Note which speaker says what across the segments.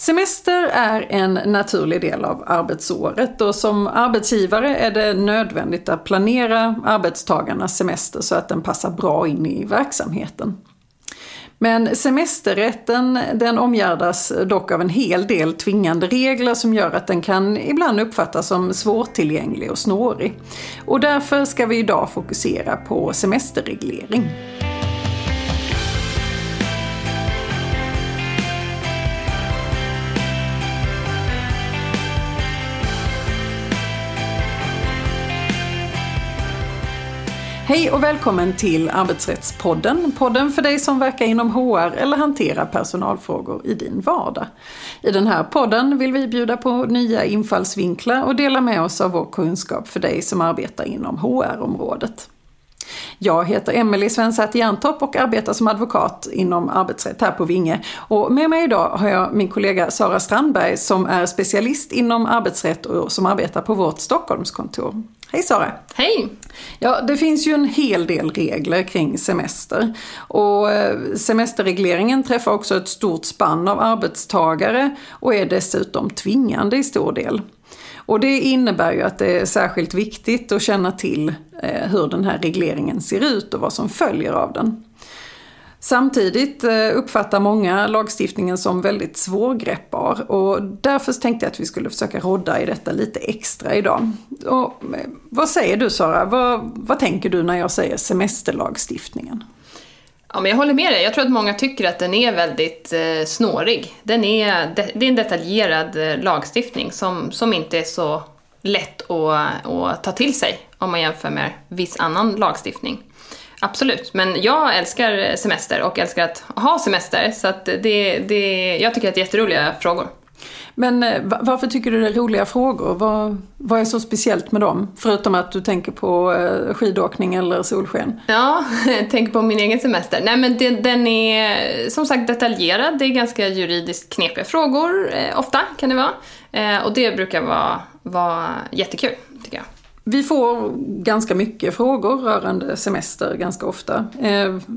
Speaker 1: Semester är en naturlig del av arbetsåret och som arbetsgivare är det nödvändigt att planera arbetstagarnas semester så att den passar bra in i verksamheten. Men semesterrätten den omgärdas dock av en hel del tvingande regler som gör att den kan ibland uppfattas som svårtillgänglig och snårig. Och därför ska vi idag fokusera på semesterreglering. Hej och välkommen till Arbetsrättspodden. Podden för dig som verkar inom HR eller hanterar personalfrågor i din vardag. I den här podden vill vi bjuda på nya infallsvinklar och dela med oss av vår kunskap för dig som arbetar inom HR-området. Jag heter Emelie Svensäter Jerntorp och arbetar som advokat inom arbetsrätt här på Vinge. Och med mig idag har jag min kollega Sara Strandberg som är specialist inom arbetsrätt och som arbetar på vårt Stockholmskontor. Hej Sara!
Speaker 2: Hej!
Speaker 1: Ja, det finns ju en hel del regler kring semester. Och eh, semesterregleringen träffar också ett stort spann av arbetstagare och är dessutom tvingande i stor del. Och det innebär ju att det är särskilt viktigt att känna till eh, hur den här regleringen ser ut och vad som följer av den. Samtidigt eh, uppfattar många lagstiftningen som väldigt svårgreppbar och därför tänkte jag att vi skulle försöka rodda i detta lite extra idag. Och, eh, vad säger du Sara? Vad, vad tänker du när jag säger semesterlagstiftningen?
Speaker 2: Ja, men jag håller med dig. Jag tror att många tycker att den är väldigt eh, snårig. Den är, det, det är en detaljerad eh, lagstiftning som, som inte är så lätt att, att ta till sig om man jämför med viss annan lagstiftning. Absolut, men jag älskar semester och älskar att ha semester så att det, det, jag tycker att det är jätteroliga frågor.
Speaker 1: Men eh, varför tycker du det är roliga frågor? Vad, vad är så speciellt med dem? Förutom att du tänker på eh, skidåkning eller solsken?
Speaker 2: Ja, jag tänker på min egen semester. Nej men det, den är som sagt detaljerad. Det är ganska juridiskt knepiga frågor, eh, ofta kan det vara. Och det brukar vara, vara jättekul, tycker jag.
Speaker 1: Vi får ganska mycket frågor rörande semester ganska ofta.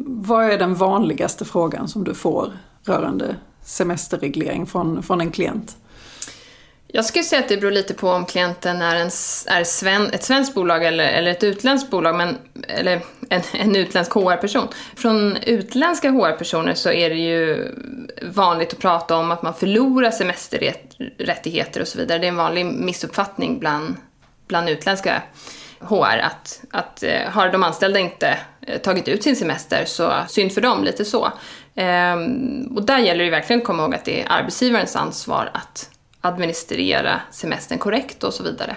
Speaker 1: Vad är den vanligaste frågan som du får rörande semesterreglering från, från en klient?
Speaker 2: Jag skulle säga att det beror lite på om klienten är, en, är sven, ett svenskt bolag eller, eller ett utländskt bolag, men, eller en, en utländsk HR-person. Från utländska HR-personer så är det ju vanligt att prata om att man förlorar semesterrättigheter och så vidare. Det är en vanlig missuppfattning bland bland utländska HR att, att eh, har de anställda inte Eh, tagit ut sin semester så synd för dem, lite så. Ehm, och där gäller det verkligen att komma ihåg att det är arbetsgivarens ansvar att administrera semestern korrekt och så vidare.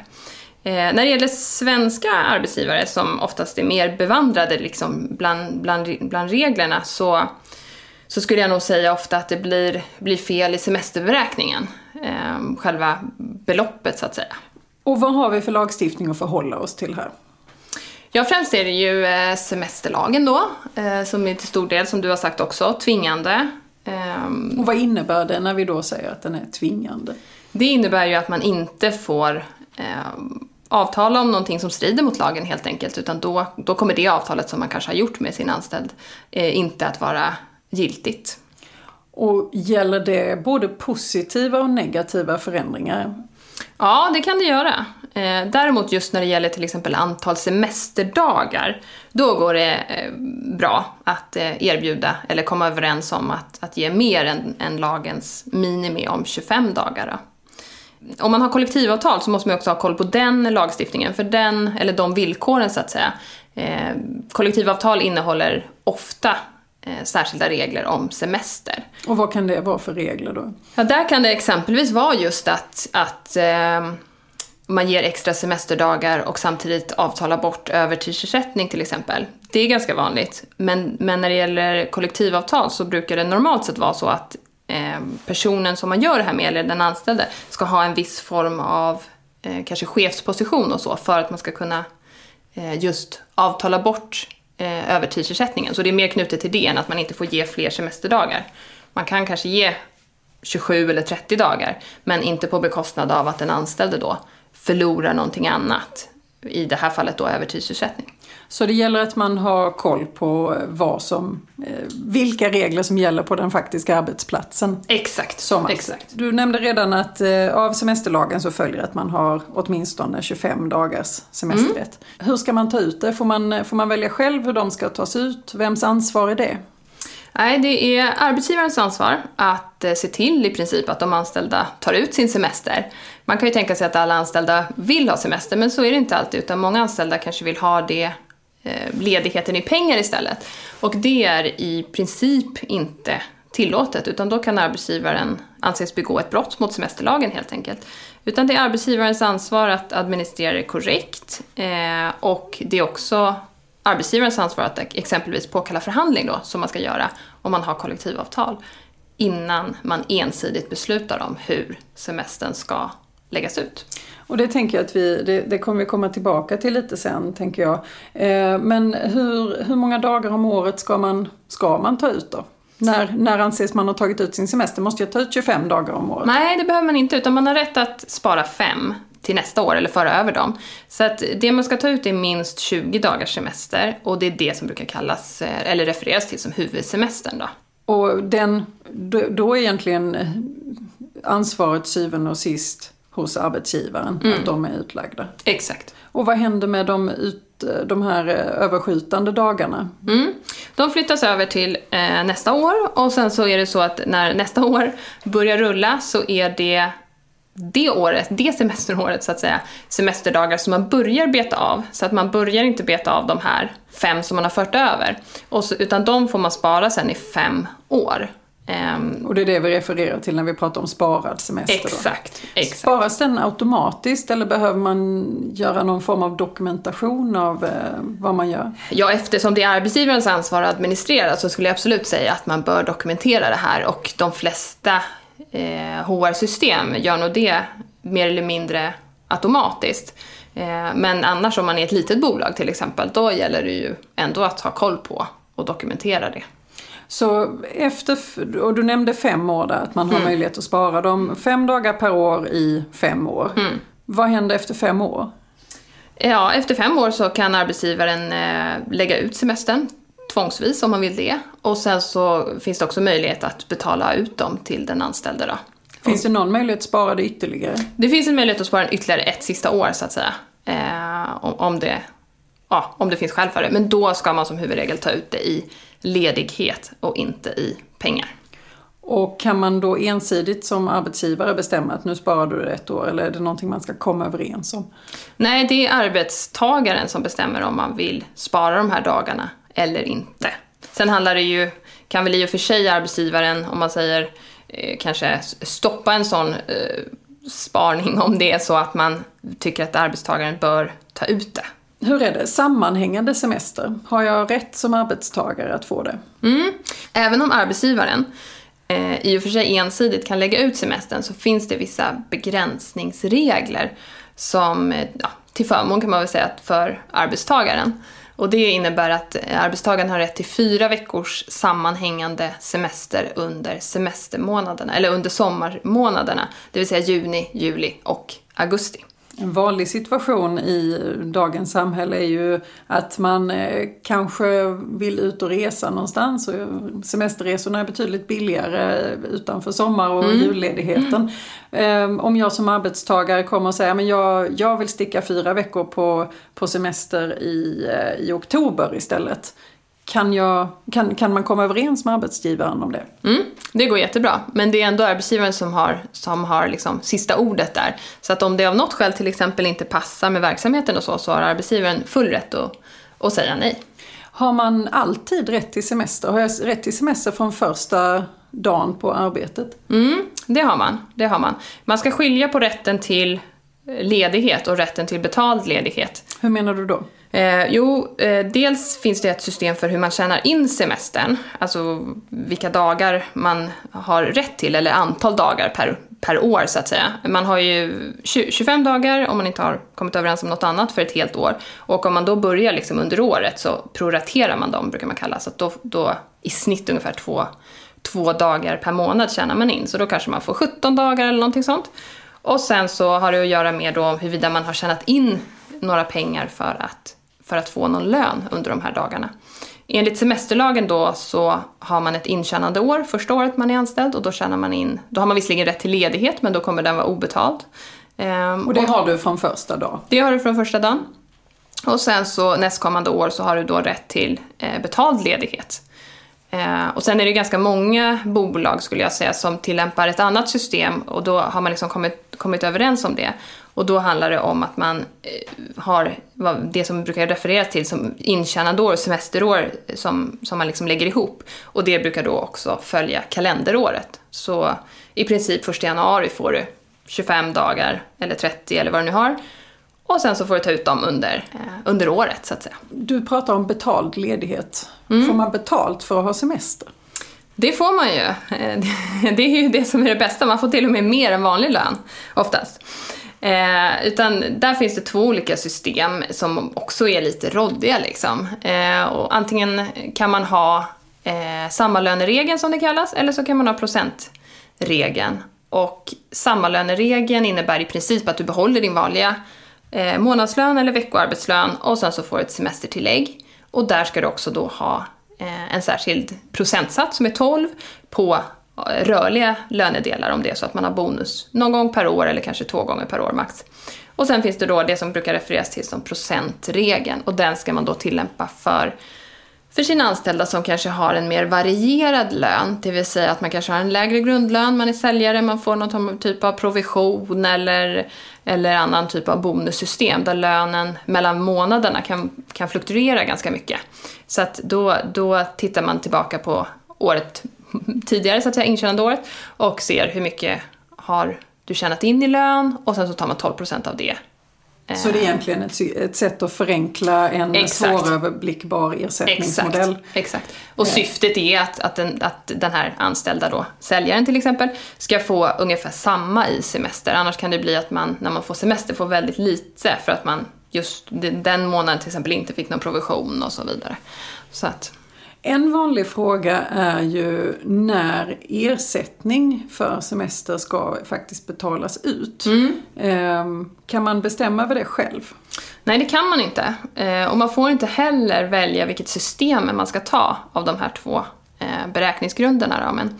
Speaker 2: Eh, när det gäller svenska arbetsgivare som oftast är mer bevandrade liksom bland, bland, bland reglerna så, så skulle jag nog säga ofta att det blir, blir fel i semesterberäkningen. Ehm, själva beloppet så att säga.
Speaker 1: Och vad har vi för lagstiftning att förhålla oss till här?
Speaker 2: Ja, främst är det ju eh, semesterlagen då, eh, som är till stor del, som du har sagt också, tvingande.
Speaker 1: Ehm, Och vad innebär det när vi då säger att den är tvingande?
Speaker 2: Det innebär ju att man inte får eh, avtala om någonting som strider mot lagen helt enkelt, utan då, då kommer det avtalet som man kanske har gjort med sin anställd eh, inte att vara giltigt.
Speaker 1: Och gäller det både positiva och negativa förändringar?
Speaker 2: Ja, det kan det göra. Eh, däremot just när det gäller till exempel antal semesterdagar, då går det eh, bra att eh, erbjuda eller komma överens om att, att ge mer än, än lagens minimi om 25 dagar. Då. Om man har kollektivavtal så måste man också ha koll på den lagstiftningen, för den, eller de villkoren så att säga. Eh, kollektivavtal innehåller ofta särskilda regler om semester.
Speaker 1: Och vad kan det vara för regler då?
Speaker 2: Ja, där kan det exempelvis vara just att, att eh, man ger extra semesterdagar och samtidigt avtalar bort övertidsersättning till exempel. Det är ganska vanligt. Men, men när det gäller kollektivavtal så brukar det normalt sett vara så att eh, personen som man gör det här med, eller den anställde, ska ha en viss form av eh, kanske chefsposition och så för att man ska kunna eh, just avtala bort eh, övertidsersättningen. Så det är mer knutet till det än att man inte får ge fler semesterdagar. Man kan kanske ge 27 eller 30 dagar, men inte på bekostnad av att den anställde då förlorar någonting annat. I det här fallet då övertidsersättning.
Speaker 1: Så det gäller att man har koll på vad som, eh, vilka regler som gäller på den faktiska arbetsplatsen.
Speaker 2: Exakt.
Speaker 1: Som
Speaker 2: Exakt.
Speaker 1: Du nämnde redan att eh, av semesterlagen så följer att man har åtminstone 25 dagars semesterrätt.
Speaker 2: Mm.
Speaker 1: Hur ska man ta ut det? Får man, får man välja själv hur de ska tas ut? Vems ansvar är det?
Speaker 2: Nej, det är arbetsgivarens ansvar att eh, se till i princip att de anställda tar ut sin semester. Man kan ju tänka sig att alla anställda vill ha semester, men så är det inte alltid, utan många anställda kanske vill ha det eh, Eh, ledigheten i pengar istället. Och det är i princip inte tillåtet, utan då kan arbetsgivaren anses begå ett brott mot semesterlagen helt enkelt. Utan det är arbetsgivarens ansvar att administrera det korrekt eh, och det är också arbetsgivarens ansvar att exempelvis påkalla förhandling då, som man ska göra om man har kollektivavtal, innan man ensidigt beslutar om hur semestern ska läggas ut.
Speaker 1: Och det tänker jag att vi, det, det kommer vi komma tillbaka till lite sen, tänker jag. Eh, men hur, hur många dagar om året ska man, ska man ta ut då? När, när anses man ha tagit ut sin semester? Måste jag ta ut 25 dagar om året?
Speaker 2: Nej, det behöver man inte, utan man har rätt att spara fem till nästa år eller föra över dem. Så att det man ska ta ut är minst 20 dagars semester och det är det som brukar kallas, eh, eller refereras till som huvudsemestern då.
Speaker 1: Och den, då är egentligen ansvaret syvende och sist hos arbetsgivaren, mm. att de är utlagda.
Speaker 2: Exakt.
Speaker 1: Och vad händer med de, ut, de här eh, överskjutande dagarna?
Speaker 2: Mm. De flyttas över till eh, nästa år och sen så är det så att när nästa år börjar rulla så är det det året, det semesteråret så att säga, semesterdagar som man börjar beta av. Så att man börjar inte beta av de här fem som man har fört över. Så, utan de får man spara sen i fem år.
Speaker 1: Um, och det är det vi refererar till när vi pratar om sparad semester?
Speaker 2: Exakt,
Speaker 1: då. exakt. Sparas den automatiskt eller behöver man göra någon form av dokumentation av eh, vad man gör?
Speaker 2: Ja, eftersom det är arbetsgivarens ansvar att administrera så skulle jag absolut säga att man bör dokumentera det här och de flesta eh, HR-system gör nog det mer eller mindre automatiskt. Eh, men annars om man är ett litet bolag till exempel, då gäller det ju ändå att ha koll på och dokumentera det.
Speaker 1: Så efter, och du nämnde fem år där, att man har mm. möjlighet att spara dem. Fem dagar per år i fem år. Mm. Vad händer efter fem år?
Speaker 2: Ja, efter fem år så kan arbetsgivaren eh, lägga ut semestern tvångsvis om man vill det. Och sen så finns det också möjlighet att betala ut dem till den anställde då.
Speaker 1: Finns det någon möjlighet att spara det ytterligare?
Speaker 2: Det finns en möjlighet att spara den ytterligare ett sista år så att säga. Eh, om, om, det, ja, om det finns skäl för det. Men då ska man som huvudregel ta ut det i ledighet och inte i pengar.
Speaker 1: Och kan man då ensidigt som arbetsgivare bestämma att nu sparar du ett år eller är det någonting man ska komma överens om?
Speaker 2: Nej, det är arbetstagaren som bestämmer om man vill spara de här dagarna eller inte. Sen handlar det ju, kan väl i och för sig arbetsgivaren, om man säger eh, kanske stoppa en sån eh, sparning om det är så att man tycker att arbetstagaren bör ta ut det.
Speaker 1: Hur är det, sammanhängande semester? Har jag rätt som arbetstagare att få det?
Speaker 2: Mm. Även om arbetsgivaren eh, i och för sig ensidigt kan lägga ut semestern så finns det vissa begränsningsregler som, eh, ja, till förmån kan man väl säga, för arbetstagaren. Och det innebär att eh, arbetstagaren har rätt till fyra veckors sammanhängande semester under semestermånaderna, eller under sommarmånaderna, det vill säga juni, juli och augusti.
Speaker 1: En vanlig situation i dagens samhälle är ju att man eh, kanske vill ut och resa någonstans. Och semesterresorna är betydligt billigare utanför sommar och mm. julledigheten. Mm. Om jag som arbetstagare kommer och säger att jag, jag vill sticka fyra veckor på, på semester i, eh, i oktober istället. Kan, jag, kan, kan man komma överens med arbetsgivaren om det?
Speaker 2: Mm, det går jättebra, men det är ändå arbetsgivaren som har, som har liksom sista ordet där. Så att om det av något skäl till exempel inte passar med verksamheten och så, så har arbetsgivaren full rätt att, att säga nej.
Speaker 1: Har man alltid rätt till semester? Har jag rätt till semester från första dagen på arbetet?
Speaker 2: Mm, det har man. Det har man. Man ska skilja på rätten till ledighet och rätten till betald ledighet.
Speaker 1: Hur menar du då?
Speaker 2: Eh, jo, eh, dels finns det ett system för hur man tjänar in semestern, alltså vilka dagar man har rätt till, eller antal dagar per, per år så att säga. Man har ju 20, 25 dagar om man inte har kommit överens om något annat för ett helt år. Och om man då börjar liksom under året så proraterar man dem, brukar man kalla så att då, då i snitt ungefär två, två dagar per månad tjänar man in. Så då kanske man får 17 dagar eller någonting sånt. Och sen så har det att göra med då huruvida man har tjänat in några pengar för att för att få någon lön under de här dagarna. Enligt semesterlagen då så har man ett intjänande år första året man är anställd och då tjänar man in, då har man visserligen rätt till ledighet men då kommer den vara obetald.
Speaker 1: Ehm, och det har du från första dagen?
Speaker 2: Det har du från första dagen. Och sen så nästkommande år så har du då rätt till eh, betald ledighet. Eh, och sen är det ganska många bolag skulle jag säga som tillämpar ett annat system och då har man liksom kommit, kommit överens om det. Och då handlar det om att man eh, har det som brukar refereras till som intjänandeår och semesterår som, som man liksom lägger ihop. Och det brukar då också följa kalenderåret. Så i princip 1 januari får du 25 dagar eller 30 eller vad du nu har. Och sen så får du ta ut dem under, eh, under året så att säga.
Speaker 1: Du pratar om betald ledighet. Mm. Får man betalt för att ha semester?
Speaker 2: Det får man ju. Eh, det är ju det som är det bästa. Man får till och med mer än vanlig lön oftast. Eh, utan där finns det två olika system som också är lite råddiga liksom. Eh, och antingen kan man ha eh, sammalöneregeln som det kallas, eller så kan man ha procentregeln. Och sammalöneregeln innebär i princip att du behåller din vanliga eh, månadslön eller veckoarbetslön och sen så får du ett semestertillägg. Och där ska du också då ha eh, en särskild procentsats som är 12 på rörliga lönedelar om det är så att man har bonus någon gång per år eller kanske två gånger per år max. Och sen finns det då det som brukar refereras till som procentregeln och den ska man då tillämpa för för sina anställda som kanske har en mer varierad lön, det vill säga att man kanske har en lägre grundlön, man är säljare, man får någon typ av provision eller, eller annan typ av bonussystem där lönen mellan månaderna kan, kan fluktuera ganska mycket. Så att då, då tittar man tillbaka på året tidigare, så att säga, intjänandeåret och ser hur mycket har du tjänat in i lön och sen så tar man 12% av det
Speaker 1: så det är egentligen ett, ett sätt att förenkla en Exakt. svåröverblickbar ersättningsmodell.
Speaker 2: Exakt. Exakt. Och syftet är att, att, den, att den här anställda då, säljaren till exempel, ska få ungefär samma i semester. Annars kan det bli att man, när man får semester, får väldigt lite för att man just den månaden till exempel inte fick någon provision och så vidare. Så att,
Speaker 1: en vanlig fråga är ju när ersättning för semester ska faktiskt betalas ut. Mm. Ehm, kan man bestämma över det själv?
Speaker 2: Nej, det kan man inte. Ehm, och man får inte heller välja vilket system man ska ta av de här två eh, beräkningsgrunderna. Men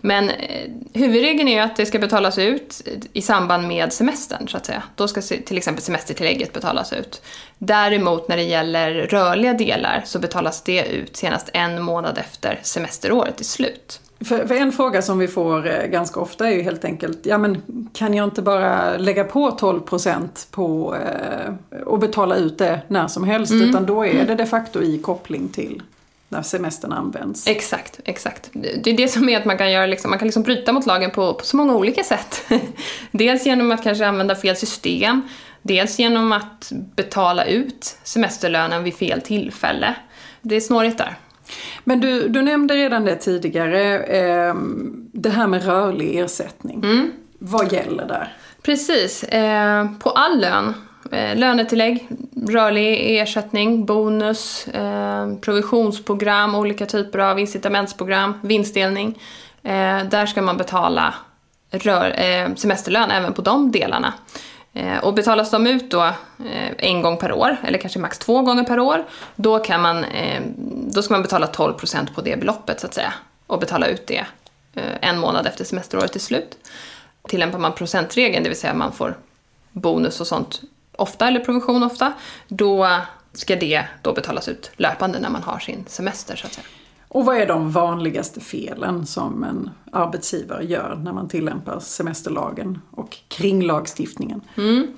Speaker 2: men eh, huvudregeln är att det ska betalas ut i samband med semestern, så att säga. Då ska till exempel semestertillägget betalas ut. Däremot när det gäller rörliga delar så betalas det ut senast en månad efter semesteråret är slut.
Speaker 1: För, för, en fråga som vi får eh, ganska ofta är ju helt enkelt, ja men kan jag inte bara lägga på 12% på eh, och betala ut det när som helst? Mm. Utan då är mm. det de facto i koppling till när semestern används.
Speaker 2: Exakt, exakt. Det är det som är att man kan göra liksom, man kan liksom bryta mot lagen på, på så många olika sätt. dels genom att kanske använda fel system, dels genom att betala ut semesterlönen vid fel tillfälle. Det är snårigt där.
Speaker 1: Men du, du nämnde redan det tidigare, eh, det här med rörlig ersättning. Mm. Vad gäller där?
Speaker 2: Precis. Eh, på all lön Eh, lönetillägg, rörlig ersättning, bonus, eh, provisionsprogram, olika typer av incitamentsprogram, vinstdelning. Eh, där ska man betala rör, eh, semesterlön även på de delarna. Eh, och betalas de ut då eh, en gång per år, eller kanske max två gånger per år, då, kan man, eh, då ska man betala 12% på det beloppet så att säga. Och betala ut det eh, en månad efter semesteråret är slut. Tillämpar man procentregeln, det vill säga man får bonus och sånt ofta, eller provision ofta, då ska det då betalas ut löpande när man har sin semester så att säga.
Speaker 1: Och vad är de vanligaste felen som en arbetsgivare gör när man tillämpar semesterlagen och kringlagstiftningen?
Speaker 2: Mm.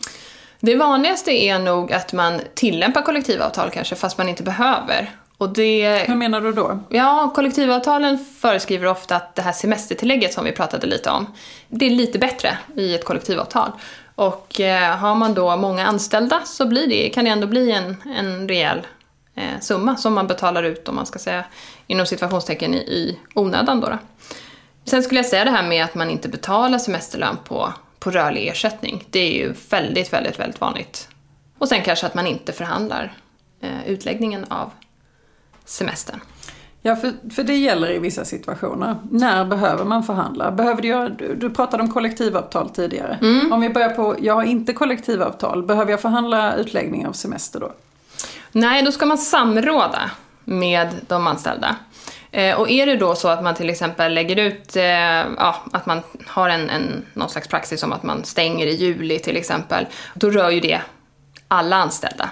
Speaker 2: Det vanligaste är nog att man tillämpar kollektivavtal kanske fast man inte behöver.
Speaker 1: Och det, Hur menar du då?
Speaker 2: Ja, kollektivavtalen föreskriver ofta att det här semestertillägget som vi pratade lite om, det är lite bättre i ett kollektivavtal. Och eh, har man då många anställda så blir det, kan det ändå bli en, en rejäl eh, summa som man betalar ut om man ska säga inom situationstecken i, i onödan. Då, då. Sen skulle jag säga det här med att man inte betalar semesterlön på, på rörlig ersättning. Det är ju väldigt, väldigt, väldigt vanligt. Och sen kanske att man inte förhandlar eh, utläggningen av semestern.
Speaker 1: Ja, för, för det gäller i vissa situationer. När behöver man förhandla? Behöver du, göra, du, du pratade om kollektivavtal tidigare. Mm. Om vi börjar på, jag har inte kollektivavtal, behöver jag förhandla utläggning av semester då?
Speaker 2: Nej, då ska man samråda med de anställda. Eh, och är det då så att man till exempel lägger ut, eh, ja, att man har en, en, någon slags praxis om att man stänger i juli till exempel, då rör ju det alla anställda.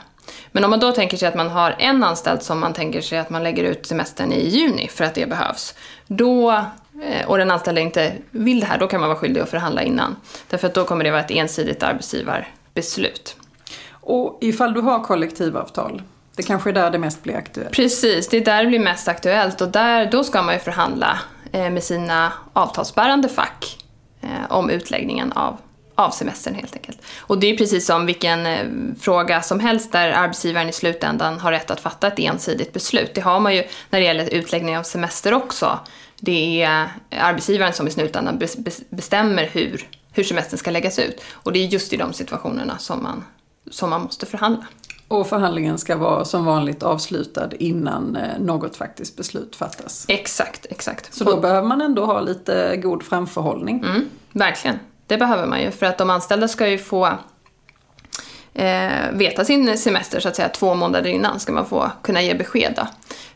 Speaker 2: Men om man då tänker sig att man har en anställd som man tänker sig att man lägger ut semestern i juni för att det behövs, då, eh, och den anställda inte vill det här, då kan man vara skyldig att förhandla innan. Därför att då kommer det vara ett ensidigt arbetsgivarbeslut.
Speaker 1: Och ifall du har kollektivavtal, det kanske är där det mest blir aktuellt?
Speaker 2: Precis, det är där det blir mest aktuellt och där, då ska man ju förhandla eh, med sina avtalsbärande fack eh, om utläggningen av, av semestern helt enkelt. Och det är precis som vilken eh, fråga som helst där arbetsgivaren i slutändan har rätt att fatta ett ensidigt beslut. Det har man ju när det gäller utläggning av semester också. Det är arbetsgivaren som i slutändan bestämmer hur, hur semestern ska läggas ut. Och det är just i de situationerna som man, som man måste förhandla.
Speaker 1: Och förhandlingen ska vara som vanligt avslutad innan eh, något faktiskt beslut fattas.
Speaker 2: Exakt, exakt.
Speaker 1: Så då och, behöver man ändå ha lite god framförhållning.
Speaker 2: Mm, verkligen, det behöver man ju. För att de anställda ska ju få eh, veta sin semester så att säga två månader innan ska man få kunna ge besked. Då.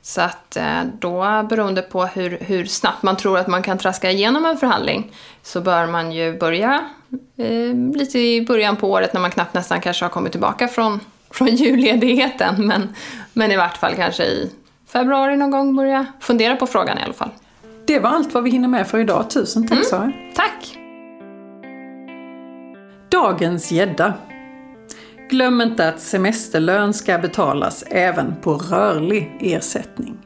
Speaker 2: Så att eh, då beroende på hur, hur snabbt man tror att man kan traska igenom en förhandling så bör man ju börja eh, lite i början på året när man knappt nästan kanske har kommit tillbaka från från julledigheten. Men, men i vart fall kanske i februari någon gång börja fundera på frågan i alla fall.
Speaker 1: Det var allt vad vi hinner med för idag. Tusen tack mm. Sara.
Speaker 2: Tack!
Speaker 1: Dagens gädda. Glöm inte att semesterlön ska betalas även på rörlig ersättning.